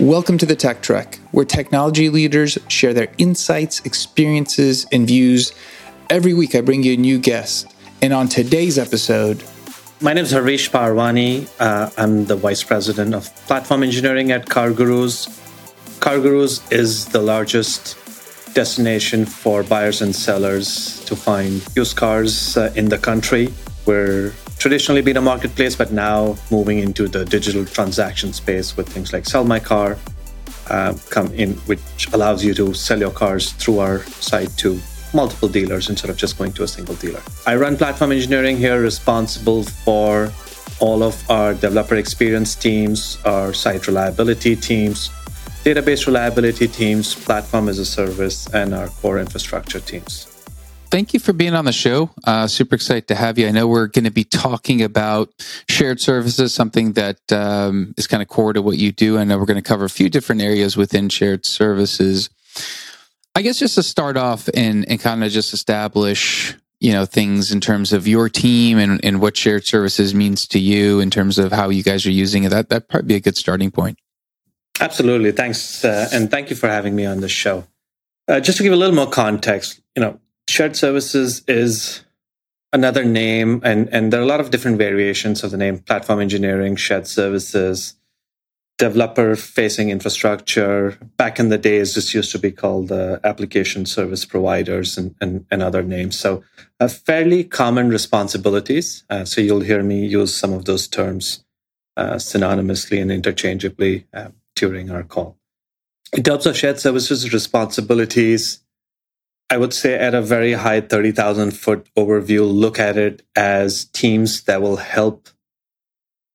Welcome to the Tech Trek, where technology leaders share their insights, experiences, and views. Every week, I bring you a new guest. And on today's episode, my name is Harish Parwani. Uh, I'm the Vice President of Platform Engineering at CarGurus. CarGurus is the largest destination for buyers and sellers to find used cars uh, in the country. We're traditionally been a marketplace, but now moving into the digital transaction space with things like Sell My Car, uh, come in, which allows you to sell your cars through our site to multiple dealers instead of just going to a single dealer. I run platform engineering here, responsible for all of our developer experience teams, our site reliability teams, database reliability teams, platform as a service, and our core infrastructure teams thank you for being on the show. Uh, super excited to have you. I know we're going to be talking about shared services, something that um, is kind of core to what you do. I know we're going to cover a few different areas within shared services. I guess just to start off and, and kind of just establish, you know, things in terms of your team and, and what shared services means to you in terms of how you guys are using it. That that probably be a good starting point. Absolutely. Thanks. Uh, and thank you for having me on the show. Uh, just to give a little more context, you know, shared services is another name, and, and there are a lot of different variations of the name platform engineering, shared services, developer facing infrastructure. Back in the days, this used to be called uh, application service providers and, and, and other names. So, uh, fairly common responsibilities. Uh, so, you'll hear me use some of those terms uh, synonymously and interchangeably uh, during our call. In terms of shared services responsibilities, I would say at a very high 30,000 foot overview, look at it as teams that will help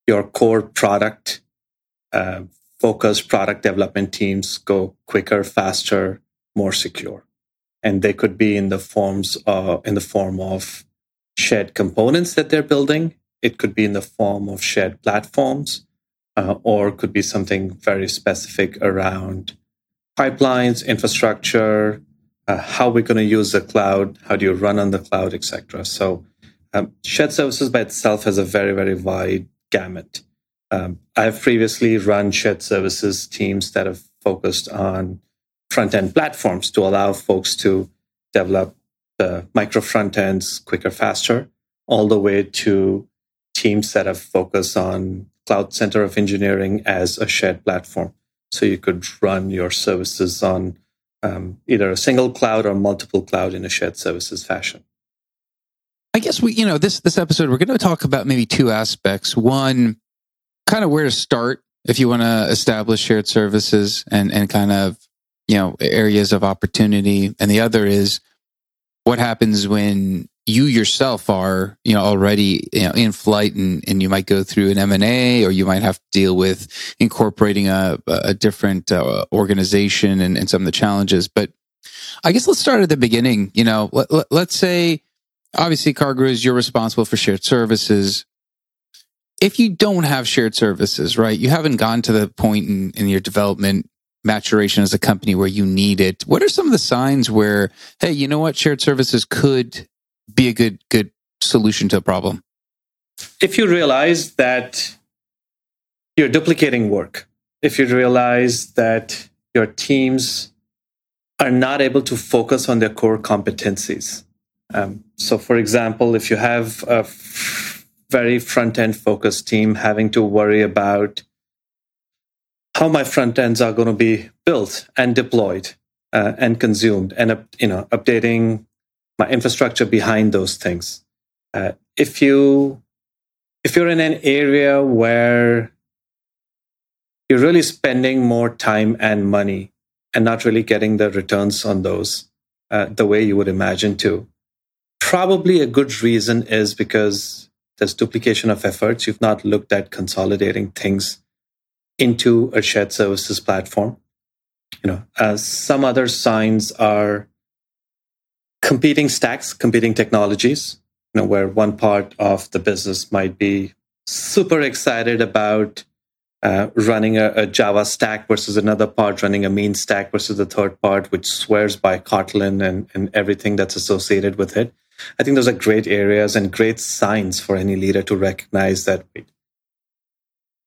your core product, uh, focused product development teams go quicker, faster, more secure. And they could be in the forms of, in the form of shared components that they're building. It could be in the form of shared platforms, uh, or could be something very specific around pipelines, infrastructure, uh, how we're going to use the cloud, how do you run on the cloud, etc. So um, shared services by itself has a very, very wide gamut. Um, I've previously run shared services teams that have focused on front end platforms to allow folks to develop the micro front ends quicker, faster, all the way to teams that have focused on Cloud Center of Engineering as a shared platform. So you could run your services on um, either a single cloud or multiple cloud in a shared services fashion. I guess we, you know, this this episode we're going to talk about maybe two aspects. One, kind of where to start if you want to establish shared services and and kind of you know areas of opportunity, and the other is what happens when you yourself are you know already you know in flight and, and you might go through an m&a or you might have to deal with incorporating a, a different uh, organization and, and, some of the challenges. But i guess let's start at the beginning you know let, let, let's say obviously CarGurus you're responsible for shared services. If you don't have shared services right you haven't gone to the point in, in your development maturation as a company where you need it what are some of the signs where hey you know what? Shared services could be a good good solution to a problem? If you realize that you're duplicating work, if you realize that your teams are not able to focus on their core competencies. Um, so, for example, if you have a f- very front end focused team having to worry about how my front ends are going to be built and deployed uh, and consumed, and uh, you know, updating my infrastructure behind those things. Uh, if you if you're in an area where you're really spending more time and money and not really getting the returns on those uh, the way you would imagine to, probably a good reason is because there's duplication of efforts. You've not looked at consolidating things into a shared services platform. You know, uh, some other signs are competing stacks, competing technologies, you know, where one part of the business might be super excited about uh, running a, a, Java stack versus another part running a mean stack versus the third part, which swears by Kotlin and, and everything that's associated with it. I think those are great areas and great signs for any leader to recognize that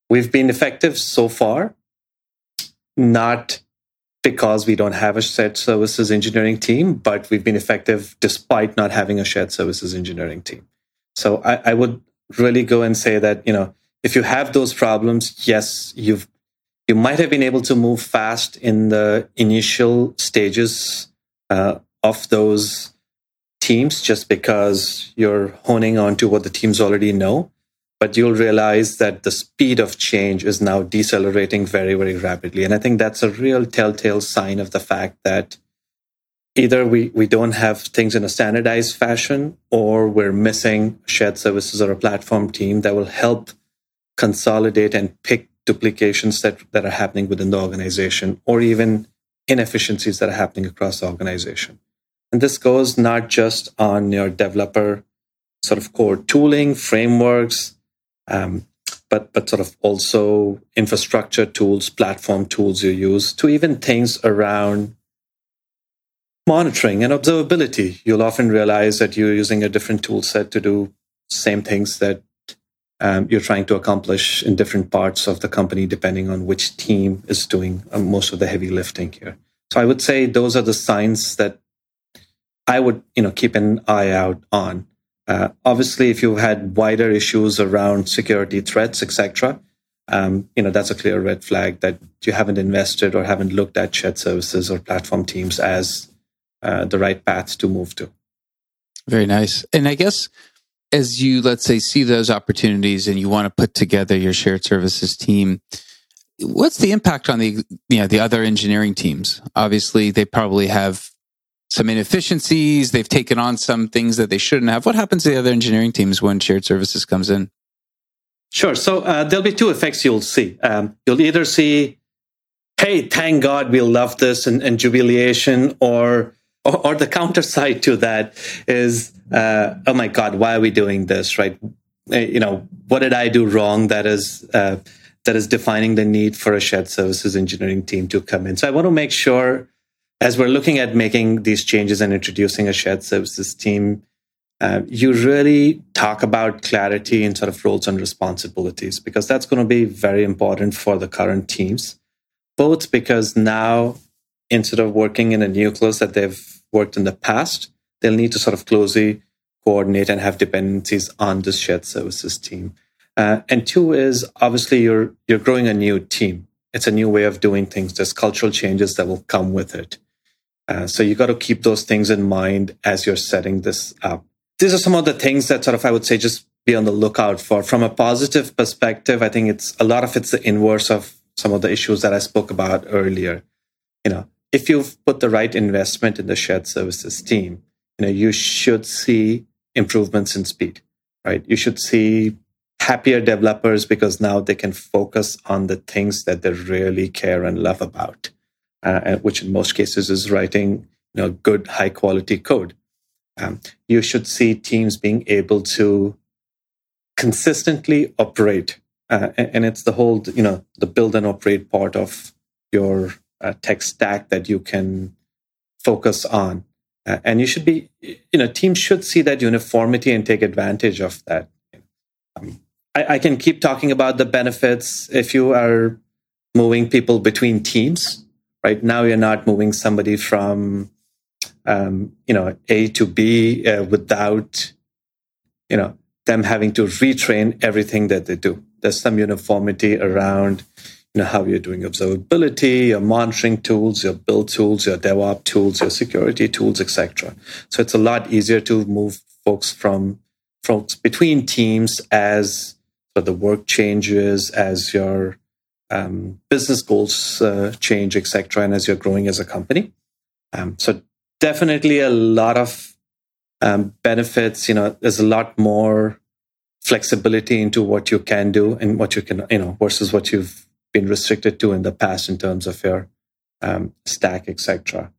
we've been effective so far, not because we don't have a shared services engineering team, but we've been effective despite not having a shared services engineering team. So I, I would really go and say that, you know, if you have those problems, yes, you've you might have been able to move fast in the initial stages uh, of those teams just because you're honing on to what the teams already know but you'll realize that the speed of change is now decelerating very, very rapidly. And I think that's a real telltale sign of the fact that either we, we don't have things in a standardized fashion or we're missing shared services or a platform team that will help consolidate and pick duplications that, that are happening within the organization or even inefficiencies that are happening across the organization. And this goes not just on your developer sort of core tooling, frameworks, um, but but sort of also infrastructure tools, platform tools you use to even things around monitoring and observability. You'll often realize that you're using a different tool set to do same things that um, you're trying to accomplish in different parts of the company, depending on which team is doing uh, most of the heavy lifting here. So I would say those are the signs that I would, you know, keep an eye out on. Uh, obviously, if you've had wider issues around security threats, etc., um, you know that's a clear red flag that you haven't invested or haven't looked at shared services or platform teams as uh, the right path to move to. Very nice. And I guess as you let's say see those opportunities and you want to put together your shared services team, what's the impact on the you know the other engineering teams? Obviously, they probably have some inefficiencies. They've taken on some things that they shouldn't have. What happens to the other engineering teams when shared services comes in? Sure. So uh, there'll be two effects you'll see. Um, you'll either see, "Hey, thank God, we love this," and, and jubilation, or, or, or the counter side to that is, uh, "Oh my God, why are we doing this?" Right? Uh, you know, what did I do wrong? That is uh, that is defining the need for a shared services engineering team to come in. So I want to make sure as we're looking at making these changes and introducing a shared services team, uh, you really talk about clarity in sort of roles and responsibilities because that's going to be very important for the current teams, both because now instead of working in a nucleus that they've worked in the past, they'll need to sort of closely coordinate and have dependencies on this shared services team. Uh, and two is obviously you're you're growing a new team. It's a new way of doing things. There's cultural changes that will come with it. Uh, so you got to keep those things in mind as you're setting this up. These are some of the things that sort of I would say just be on the lookout for. From a positive perspective, I think it's a lot of it's the inverse of some of the issues that I spoke about earlier. You know, if you've put the right investment in the shared services team, you know, you should see improvements in speed, right? You should see happier developers because now they can focus on the things that they really care and love about uh, which in most cases is writing you know, good, high quality code. Um, you should see teams being able to consistently operate. Uh, and it's the whole, you know, the build and operate part of your uh, tech stack that you can focus on. Uh, and you should be, you know, teams should see that uniformity and take advantage of that. Um, I, I can keep talking about the benefits if you are moving people between teams right? Now you're not moving somebody from um, you know a to b uh, without you know them having to retrain everything that they do. There's some uniformity around you know how you're doing observability your monitoring tools your build tools your devops tools your security tools etc so it's a lot easier to move folks from folks between teams as the work changes as your um, business goals uh, change, etc., and as you're growing as a company. Um, so definitely a lot of um, benefits. You know, there's a lot more flexibility into what you can do and what you can, you know, versus what you've been restricted to in the past in terms of your um, stack, etc.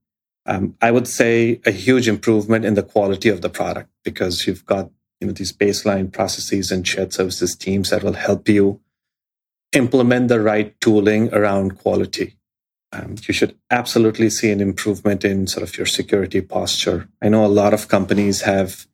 Um, I would say a huge improvement in the quality of the product because you've got you know these baseline processes and shared services teams that will help you implement the right tooling around quality. Um, you should absolutely see an improvement in sort of your security posture. I know a lot of companies have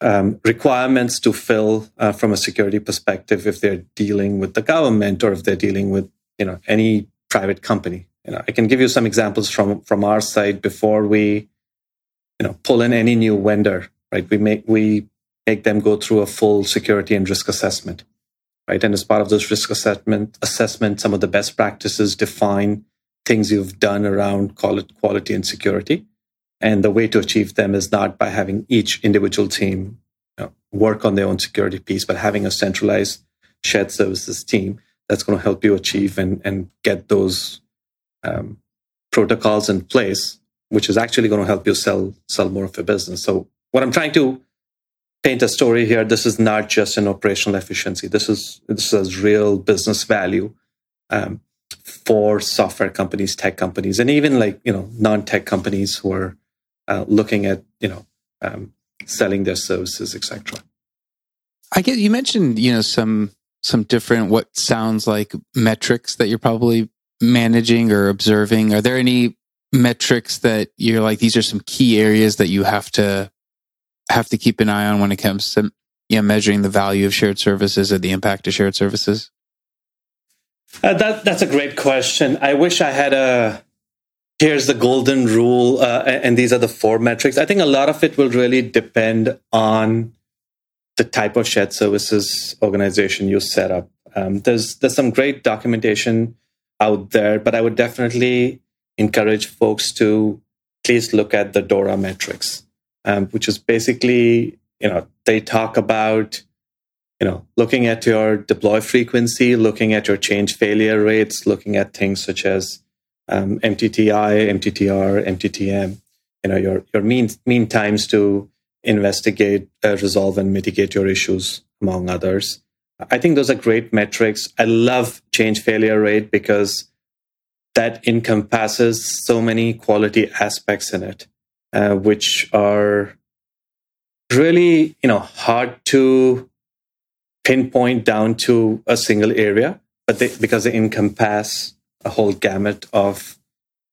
um, requirements to fill uh, from a security perspective if they're dealing with the government or if they're dealing with you know any private company. You know, I can give you some examples from from our side before we, you know, pull in any new vendor. Right, we make we make them go through a full security and risk assessment. Right, and as part of those risk assessment assessment, some of the best practices define things you've done around call it quality and security. And the way to achieve them is not by having each individual team you know, work on their own security piece, but having a centralized shared services team that's going to help you achieve and, and get those um, protocols in place, which is actually going to help you sell sell more of your business. So what I'm trying to paint a story here, this is not just an operational efficiency. This is this is real business value um, for software companies, tech companies, and even like you know non-tech companies who are uh, looking at you know um, selling their services, etc. I get you mentioned you know some some different what sounds like metrics that you're probably managing or observing. Are there any metrics that you're like these are some key areas that you have to have to keep an eye on when it comes to you know, measuring the value of shared services or the impact of shared services? Uh, that that's a great question. I wish I had a here's the golden rule, uh, and these are the four metrics. I think a lot of it will really depend on the type of shared services organization you set up. Um, there's there's some great documentation out there, but I would definitely encourage folks to please look at the DORA metrics, um, which is basically you know they talk about you know looking at your deploy frequency, looking at your change failure rates, looking at things such as um, MTTI, MTTR, MTTM, you know, your, your mean, mean times to investigate, uh, resolve, and mitigate your issues, among others. I think those are great metrics. I love change failure rate because that encompasses so many quality aspects in it, uh, which are really, you know, hard to pinpoint down to a single area, but they, because they encompass a whole gamut of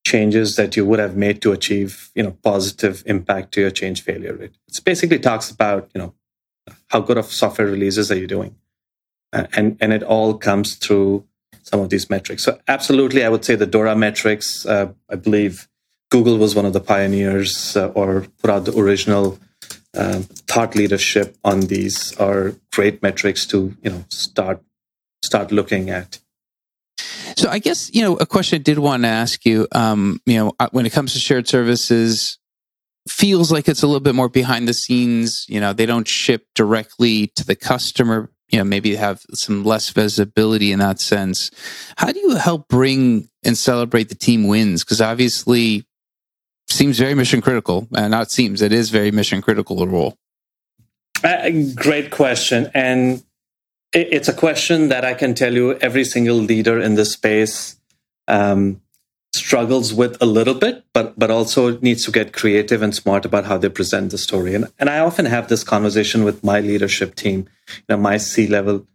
changes that you would have made to achieve you know positive impact to your change failure rate. It basically talks about you know how good of software releases are you doing. Uh, and and it all comes through some of these metrics. So absolutely i would say the dora metrics uh, i believe google was one of the pioneers uh, or put out the original uh, thought leadership on these are great metrics to you know start start looking at so I guess, you know, a question I did want to ask you, um, you know, uh, when it comes to shared services, feels like it's a little bit more behind the scenes. You know, they don't ship directly to the customer. You know, maybe have some less visibility in that sense. How do you help bring and celebrate the team wins? Because obviously, seems very mission critical, and uh, not seems it is very mission critical a role. Uh, great question, and it's a question that I can tell you every single leader in this space um, struggles with a little bit, but but also needs to get creative and smart about how they present the story. And and I often have this conversation with my leadership team, you know, my C level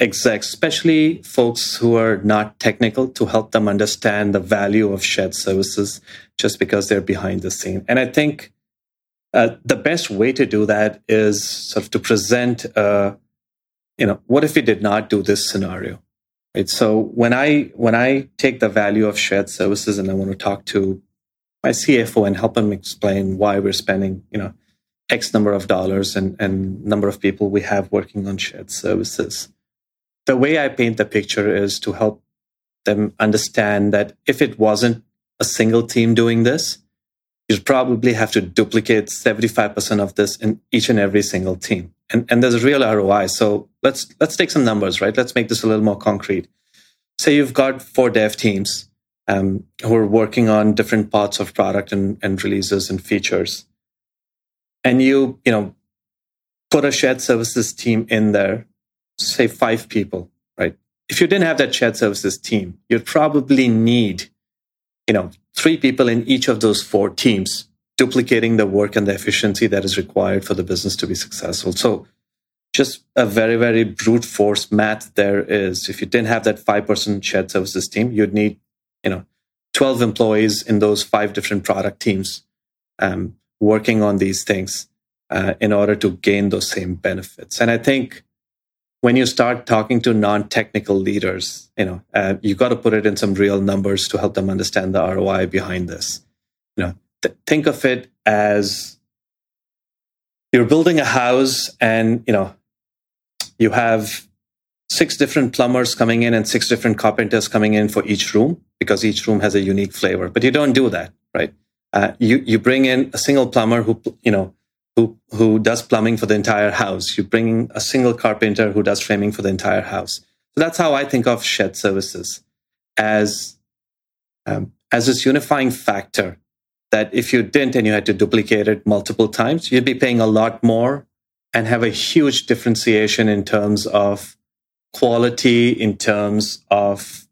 execs, especially folks who are not technical, to help them understand the value of shared services, just because they're behind the scene. And I think uh, the best way to do that is sort of to present. a you know, what if we did not do this scenario? Right. So when I when I take the value of shared services and I want to talk to my CFO and help him explain why we're spending, you know, X number of dollars and, and number of people we have working on shared services. The way I paint the picture is to help them understand that if it wasn't a single team doing this, you'd probably have to duplicate 75% of this in each and every single team and, and there's a real ROI. So let's let's take some numbers, right? Let's make this a little more concrete. Say you've got four dev teams um, who are working on different parts of product and, and releases and features, and you you know put a shared services team in there, say five people, right? If you didn't have that shared services team, you'd probably need you know three people in each of those four teams duplicating the work and the efficiency that is required for the business to be successful. So just a very, very brute force math there is if you didn't have that five person shared services team, you'd need, you know, 12 employees in those five different product teams um, working on these things uh, in order to gain those same benefits. And I think when you start talking to non-technical leaders, you know, uh, you got to put it in some real numbers to help them understand the ROI behind this. You know, th- think of it as you're building a house, and you know, you have six different plumbers coming in and six different carpenters coming in for each room because each room has a unique flavor. But you don't do that, right? Uh, you you bring in a single plumber who you know who who does plumbing for the entire house. You bring a single carpenter who does framing for the entire house. So that's how I think of shared services as um, as this unifying factor that if you didn't and you had to duplicate it multiple times, you'd be paying a lot more and have a huge differentiation in terms of quality, in terms of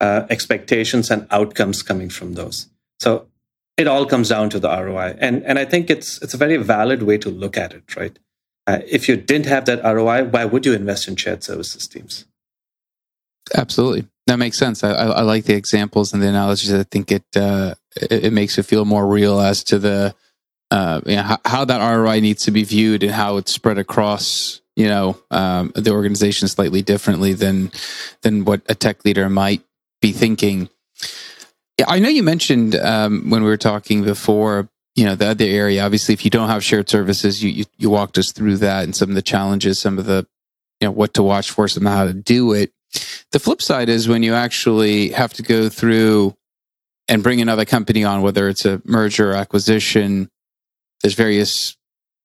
uh, expectations and outcomes coming from those. So it all comes down to the ROI, and and I think it's it's a very valid way to look at it, right? Uh, if you didn't have that ROI, why would you invest in shared services teams? Absolutely, that makes sense. I, I, like the examples and the analogies. I think it, uh, it, it makes it feel more real as to the uh, you know, how, how, that ROI needs to be viewed and how it's spread across you know um, the organization slightly differently than than what a tech leader might be thinking. I know you mentioned um, when we were talking before, you know, the other area. Obviously, if you don't have shared services, you, you, you walked us through that and some of the challenges, some of the you know what to watch for, some how to do it. The flip side is when you actually have to go through and bring another company on, whether it's a merger or acquisition. There's various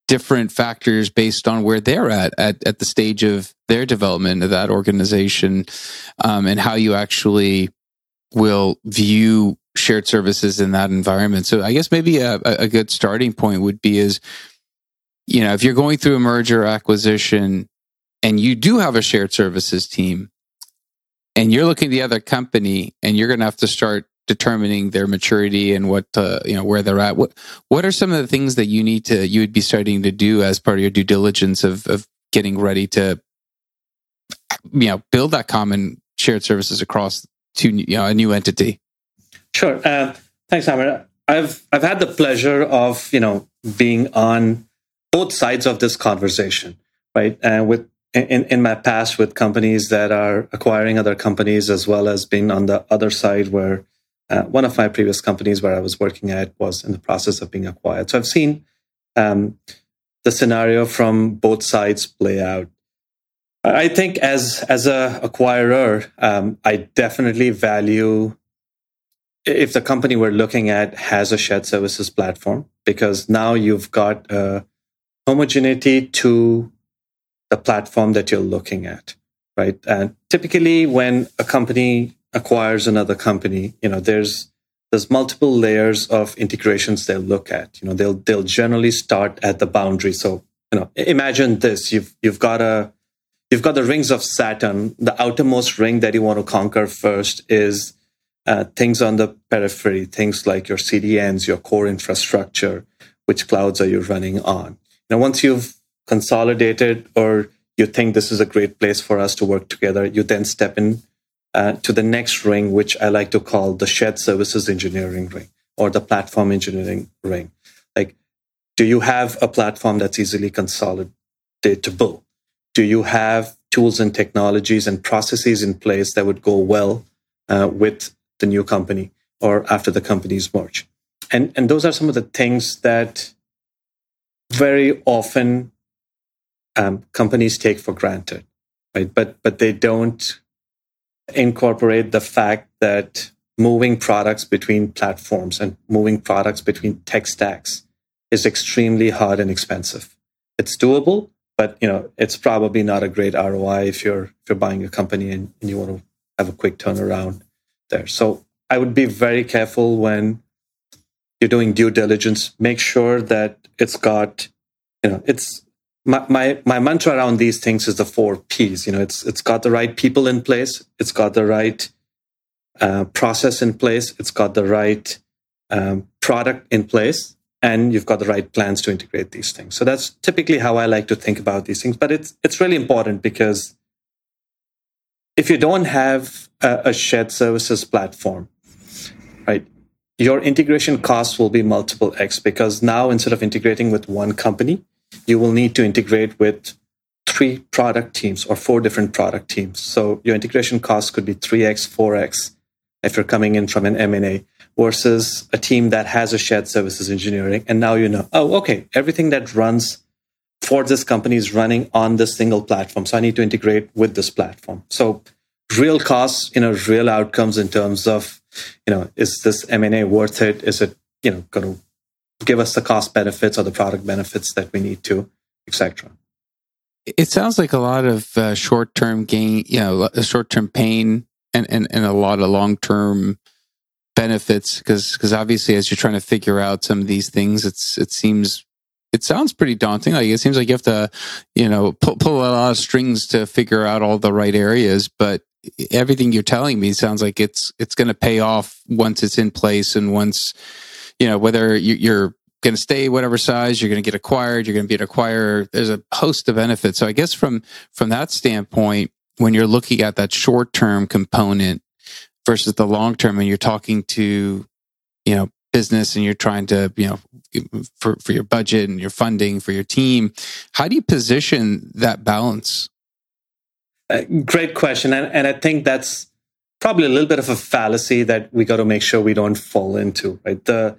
different factors based on where they're at at, at the stage of their development of that organization um, and how you actually will view shared services in that environment. So I guess maybe a, a good starting point would be is, you know, if you're going through a merger acquisition and you do have a shared services team and you're looking at the other company and you're going to have to start determining their maturity and what uh, you know where they're at what what are some of the things that you need to you would be starting to do as part of your due diligence of of getting ready to you know build that common shared services across to you know, a new entity? Sure. Uh, thanks, Amir. I've I've had the pleasure of you know being on both sides of this conversation, right? And with in, in my past with companies that are acquiring other companies, as well as being on the other side where uh, one of my previous companies where I was working at was in the process of being acquired. So I've seen um, the scenario from both sides play out. I think as as a acquirer, um, I definitely value if the company we're looking at has a shared services platform because now you've got a homogeneity to the platform that you're looking at, right? And typically, when a company acquires another company, you know, there's there's multiple layers of integrations they'll look at. You know, they'll they'll generally start at the boundary. So, you know, imagine this: you've you've got a you've got the rings of Saturn. The outermost ring that you want to conquer first is uh, things on the periphery, things like your CDNs, your core infrastructure, which clouds are you running on. Now, once you've consolidated or you think this is a great place for us to work together, you then step in uh, to the next ring, which I like to call the shared services engineering ring or the platform engineering ring. Like, do you have a platform that's easily consolidatable? Do you have tools and technologies and processes in place that would go well uh, with the new company or after the company's merge? And, and those are some of the things that very often um, companies take for granted, right? But, but they don't incorporate the fact that moving products between platforms and moving products between tech stacks is extremely hard and expensive. It's doable, but you know it's probably not a great ROI if you're if you're buying a company and, and you want to have a quick turnaround there. So I would be very careful when you're doing due diligence. Make sure that it's got you know it's my, my my mantra around these things is the four P's. You know, it's it's got the right people in place, it's got the right uh, process in place, it's got the right um, product in place, and you've got the right plans to integrate these things. So that's typically how I like to think about these things. But it's it's really important because if you don't have a, a shared services platform, right, your integration costs will be multiple X because now instead of integrating with one company, you will need to integrate with three product teams or four different product teams. So your integration cost could be 3x, 4x if you're coming in from an M&A versus a team that has a shared services engineering. And now you know, oh, okay, everything that runs for this company is running on this single platform. So I need to integrate with this platform. So real costs, you know, real outcomes in terms of, you know, is this M&A worth it? Is it, you know, going to give us the cost benefits or the product benefits that we need to, etc. It sounds like a lot of uh, short-term gain, you know, short-term pain and, and, and a lot of long-term benefits because because obviously as you're trying to figure out some of these things it's it seems it sounds pretty daunting. Like it seems like you have to you know pull, pull a lot of strings to figure out all the right areas but everything you're telling me sounds like it's it's going to pay off once it's in place and once you know whether you're going to stay whatever size you're going to get acquired you're going to be an acquirer there's a host of benefits. So i guess from from that standpoint when you're looking at that short term component versus the long term and you're talking to you know business and you're trying to you know for for your budget and your funding for your team how do you position that balance? Uh, great question and, and i think that's probably a little bit of a fallacy that we got to make sure we don't fall into right? The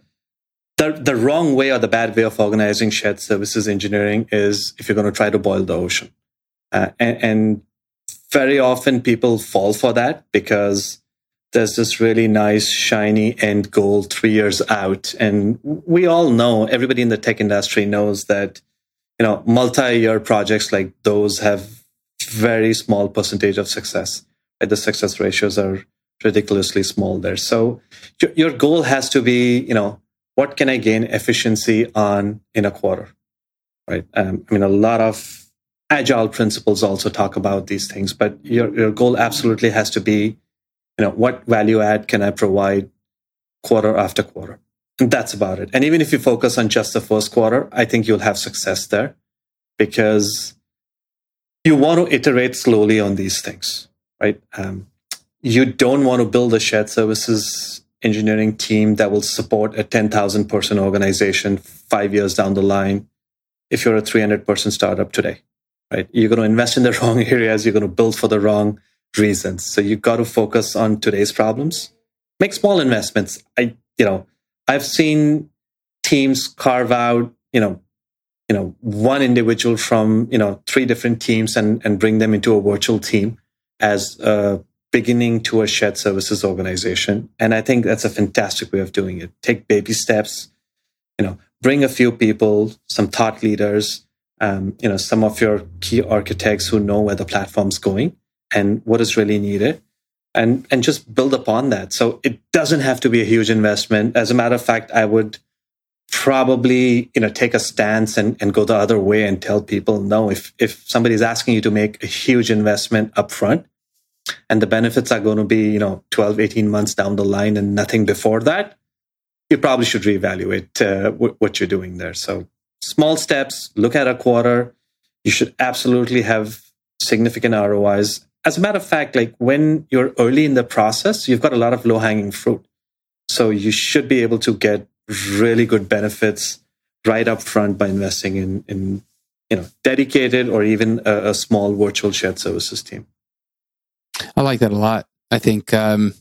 the, the wrong way or the bad way of organizing shared services engineering is if you're going to try to boil the ocean. Uh, and, and very often people fall for that because there's this really nice, shiny end goal three years out. And we all know, everybody in the tech industry knows that, you know, multi-year projects like those have very small percentage of success. Right? The success ratios are ridiculously small there. So your, your goal has to be, you know, what can I gain efficiency on in a quarter? Right. Um, I mean, a lot of agile principles also talk about these things, but your, your goal absolutely has to be you know what value add can i provide quarter after quarter? And that's about it. And even if you focus on just the first quarter i think you'll have success there because you want to iterate slowly on these things right? Um, you don't want to build a shared services engineering team that will support a 10,000 person organization five years down the line if you're a 300 person startup today right? You're going to invest in the wrong areas you're going to build for the wrong reasons. So you've got to focus on today's problems. Make small investments. I, you know, I've seen teams carve out, you know, you know, one individual from, you know, three different teams and, and bring them into a virtual team as a beginning to a shared services organization. And I think that's a fantastic way of doing it. Take baby steps, you know, bring a few people, some thought leaders, um, you know, some of your key architects who know where the platform's going and what is really needed and and just build upon that. So it doesn't have to be a huge investment. As a matter of fact i would probably you know take a stance and, and go the other way and tell people no if if somebody's asking you to make a huge investment up front and the benefits are going to be you know 12 18 months down the line and nothing before that you probably should reevaluate uh, w- what you're doing there. So small steps look at a quarter. You should absolutely have significant rois as a matter of fact, like when you're early in the process, you've got a lot of low hanging fruit. So you should be able to get really good benefits right up front by investing in, in you know, dedicated or even a, a small virtual shared services team. I like that a lot. I think um,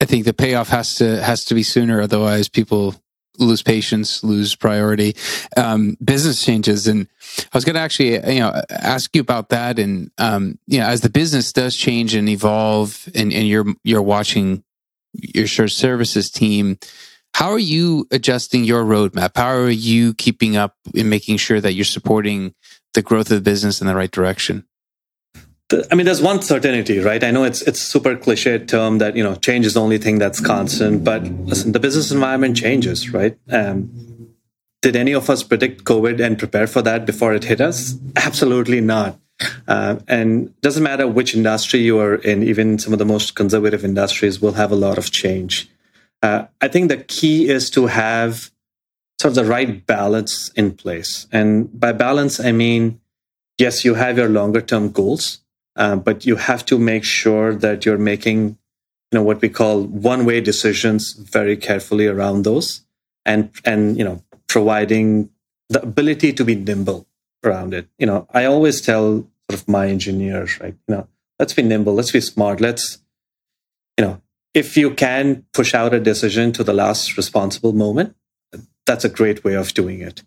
I think the payoff has to has to be sooner, otherwise people lose patience, lose priority. Um, business changes, and I was going to actually, you know, ask you about that. And um, you know, as the business does change and evolve, and, and you're you're watching your shared services team, how are you adjusting your roadmap? How are you keeping up and making sure that you're supporting the growth of the business in the right direction? I mean, there's one certainty, right? I know it's it's super cliche term that you know change is the only thing that's constant, but listen, the business environment changes, right? Um, did any of us predict COVID and prepare for that before it hit us? Absolutely not. Uh, and doesn't matter which industry you are in, even some of the most conservative industries will have a lot of change. Uh, I think the key is to have sort of the right balance in place. And by balance, I mean, yes, you have your longer term goals, uh, but you have to make sure that you're making you know what we call one way decisions very carefully around those and and you know providing the ability to be nimble around it you know i always tell sort of my engineers, right? You know, let's be nimble, let's be smart, let's, you know, if you can push out a decision to the last responsible moment, that's a great way of doing it.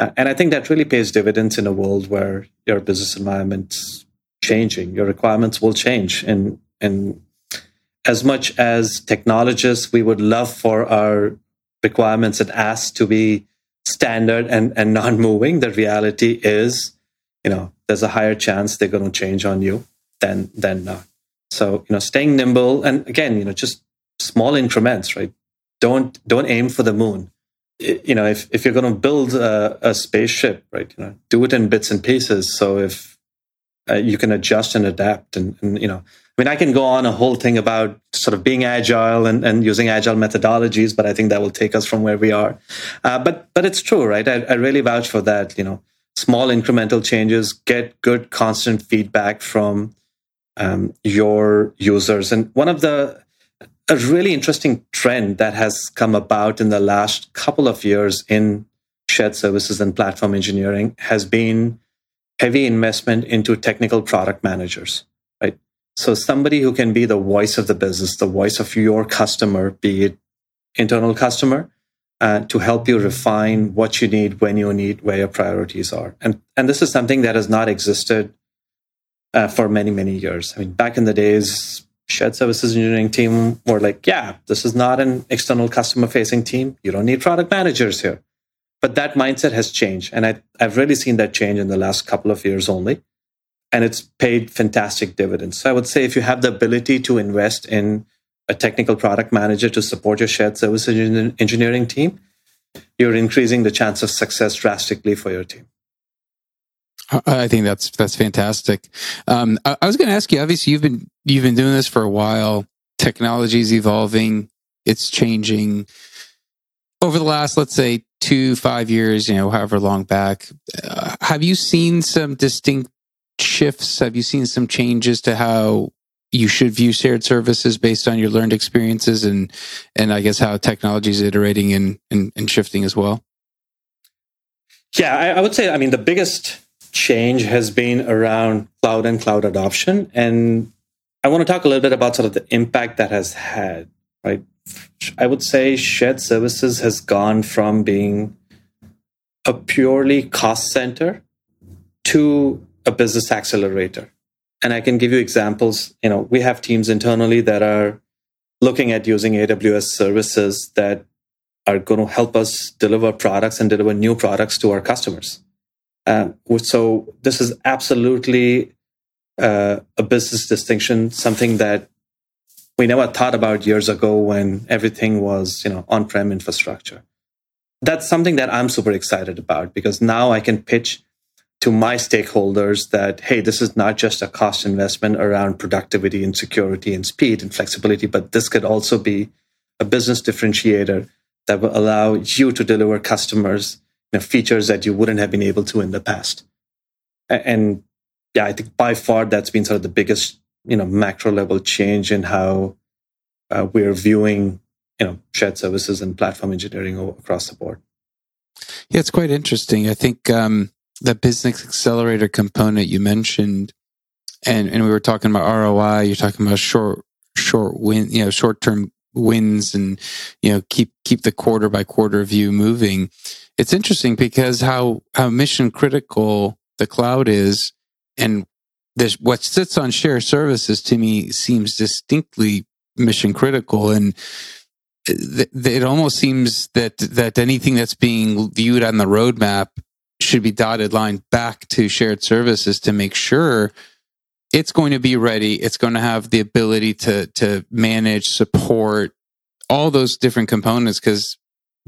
Uh, and I think that really pays dividends in a world where your business environment's changing, your requirements will change. And, and as much as technologists, we would love for our requirements and asks to be standard and, and non-moving, the reality is, you know, there's a higher chance they're going to change on you than than not. So, you know, staying nimble and again, you know, just small increments, right? Don't don't aim for the moon. You know, if, if you're going to build a, a spaceship, right, you know, do it in bits and pieces. So if uh, you can adjust and adapt and, and, you know, I mean, I can go on a whole thing about sort of being agile and, and using agile methodologies, but I think that will take us from where we are. Uh, but but it's true, right? I, I really vouch for that. You know, small incremental changes, get good constant feedback from um, your users. And one of the a really interesting trend that has come about in the last couple of years in shared services and platform engineering has been heavy investment into technical product managers, right? So somebody who can be the voice of the business, the voice of your customer, be it internal customer, uh, to help you refine what you need, when you need, where your priorities are. And and this is something that has not existed uh, for many many years. I mean, back in the days, shared services engineering team were like, yeah, this is not an external customer facing team. You don't need product managers here. But that mindset has changed, and I, I've really seen that change in the last couple of years only, and it's paid fantastic dividends. So I would say if you have the ability to invest in a technical product manager to support your shared service engineering team, you're increasing the chance of success drastically for your team. I think that's that's fantastic. Um, I, I was going to ask you. Obviously, you've been you've been doing this for a while. Technology is evolving. It's changing over the last, let's say, two five years. You know, however long back. Uh, have you seen some distinct shifts? Have you seen some changes to how you should view shared services based on your learned experiences and and I guess how technology is iterating and, and, and shifting as well? Yeah, I, I, would say I mean the biggest change has been around cloud and cloud adoption. And I want to talk a little bit about sort of the impact that has had, right? I would say shared services has gone from being a purely cost center to a business accelerator and I can give you examples. You know, we have teams internally that are looking at using AWS services that are going to help us deliver products and deliver new products to our customers. Um, so this is absolutely uh, a business distinction, something that we never thought about years ago when everything was, you know, on-prem infrastructure. That's something that I'm super excited about because now I can pitch to my stakeholders that, hey, this is not just a cost investment around productivity and security and speed and flexibility, but this could also be a business differentiator that will allow you to deliver customers you know, features that you wouldn't have been able to in the past. And yeah, I think by far that's been sort of the biggest, you know, macro level change in how uh, we're viewing, you know, shared services and platform engineering across the board. Yeah, it's quite interesting. I think um, the business accelerator component you mentioned, and and we were talking about ROI. You're talking about short short win, you know, short term wins, and you know, keep keep the quarter by quarter view moving. It's interesting because how how mission critical the cloud is, and this what sits on shared services to me seems distinctly mission critical and it almost seems that that anything that's being viewed on the roadmap should be dotted line back to shared services to make sure it's going to be ready. It's going to have the ability to to manage, support all those different components because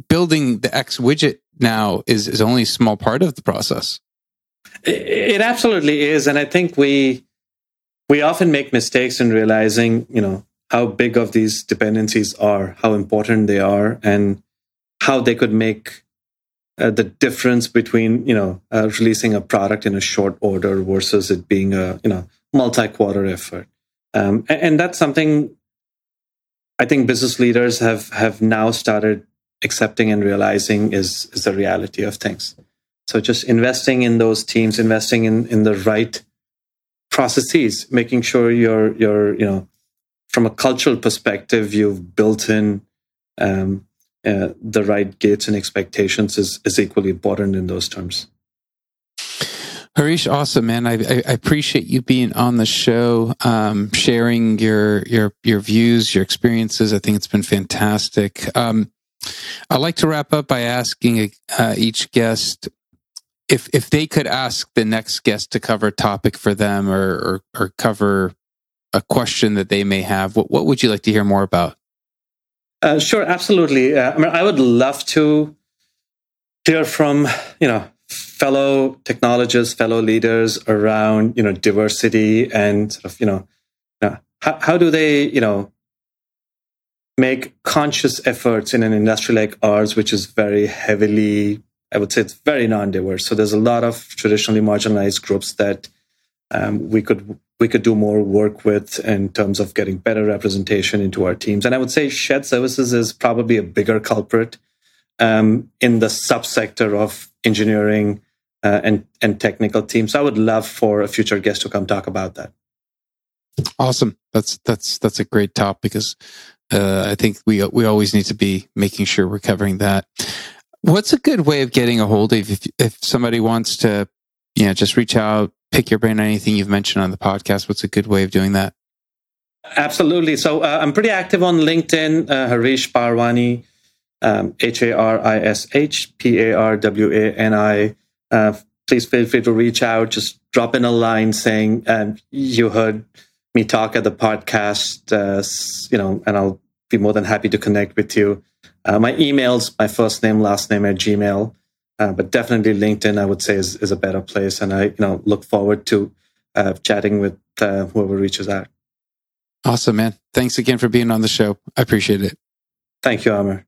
building the X widget now is is only a small part of the process. It, absolutely is, and I think we we often make mistakes in realizing, you know, how big of these dependencies are, how important they are, and how they could make uh, the difference between you know uh, releasing a product in a short order versus it being a you know multi-quarter effort. Um, and, and, that's something i think business leaders have have now started accepting and realizing is is the reality of things so just investing in those teams investing in in the right processes, making sure you're you're you know from a cultural perspective, you've built in um, uh, the right gates and expectations is is equally important in those terms. Harish, awesome, man. I, I, appreciate you being on the show, um, sharing your your your views, your experiences. I think it's been fantastic. Um, I like to wrap up by asking uh, each guest if if they could ask the next guest to cover a topic for them or or, or cover a question that they may have. What what would you like to hear more about? Uh, sure, absolutely. Uh, I mean, I would love to hear from you know fellow technologists, fellow leaders around you know diversity and sort of you know, how, how do they you know make conscious efforts in an industry like ours, which is very heavily, I would say, it's very non-diverse. So there's a lot of traditionally marginalized groups that um, we could we could do more work with in terms of getting better representation into our teams. And I would say shared services is probably a bigger culprit um, in the subsector of engineering uh, and and technical teams. So I would love for a future guest to come talk about that. Awesome. That's that's that's a great topic because uh, I think we we always need to be making sure we're covering that. What's a good way of getting a hold of if if somebody wants to, you know, just reach out, pick your brain on anything you've mentioned on the podcast? What's a good way of doing that? Absolutely. So uh, I'm pretty active on LinkedIn, uh, Harish Parwani, um, H A R I S H P A R W A N I. Uh, please feel free to reach out. Just drop in a line saying um, you heard me talk at the podcast. Uh, you know, and I'll be more than happy to connect with you. Uh, my email's my first name, last name at Gmail. Uh, but definitely LinkedIn, I would say, is, is a better place. And I, you know, look forward to uh, chatting with uh, whoever reaches out. Awesome, man. Thanks again for being on the show. I appreciate it. Thank you, Amir.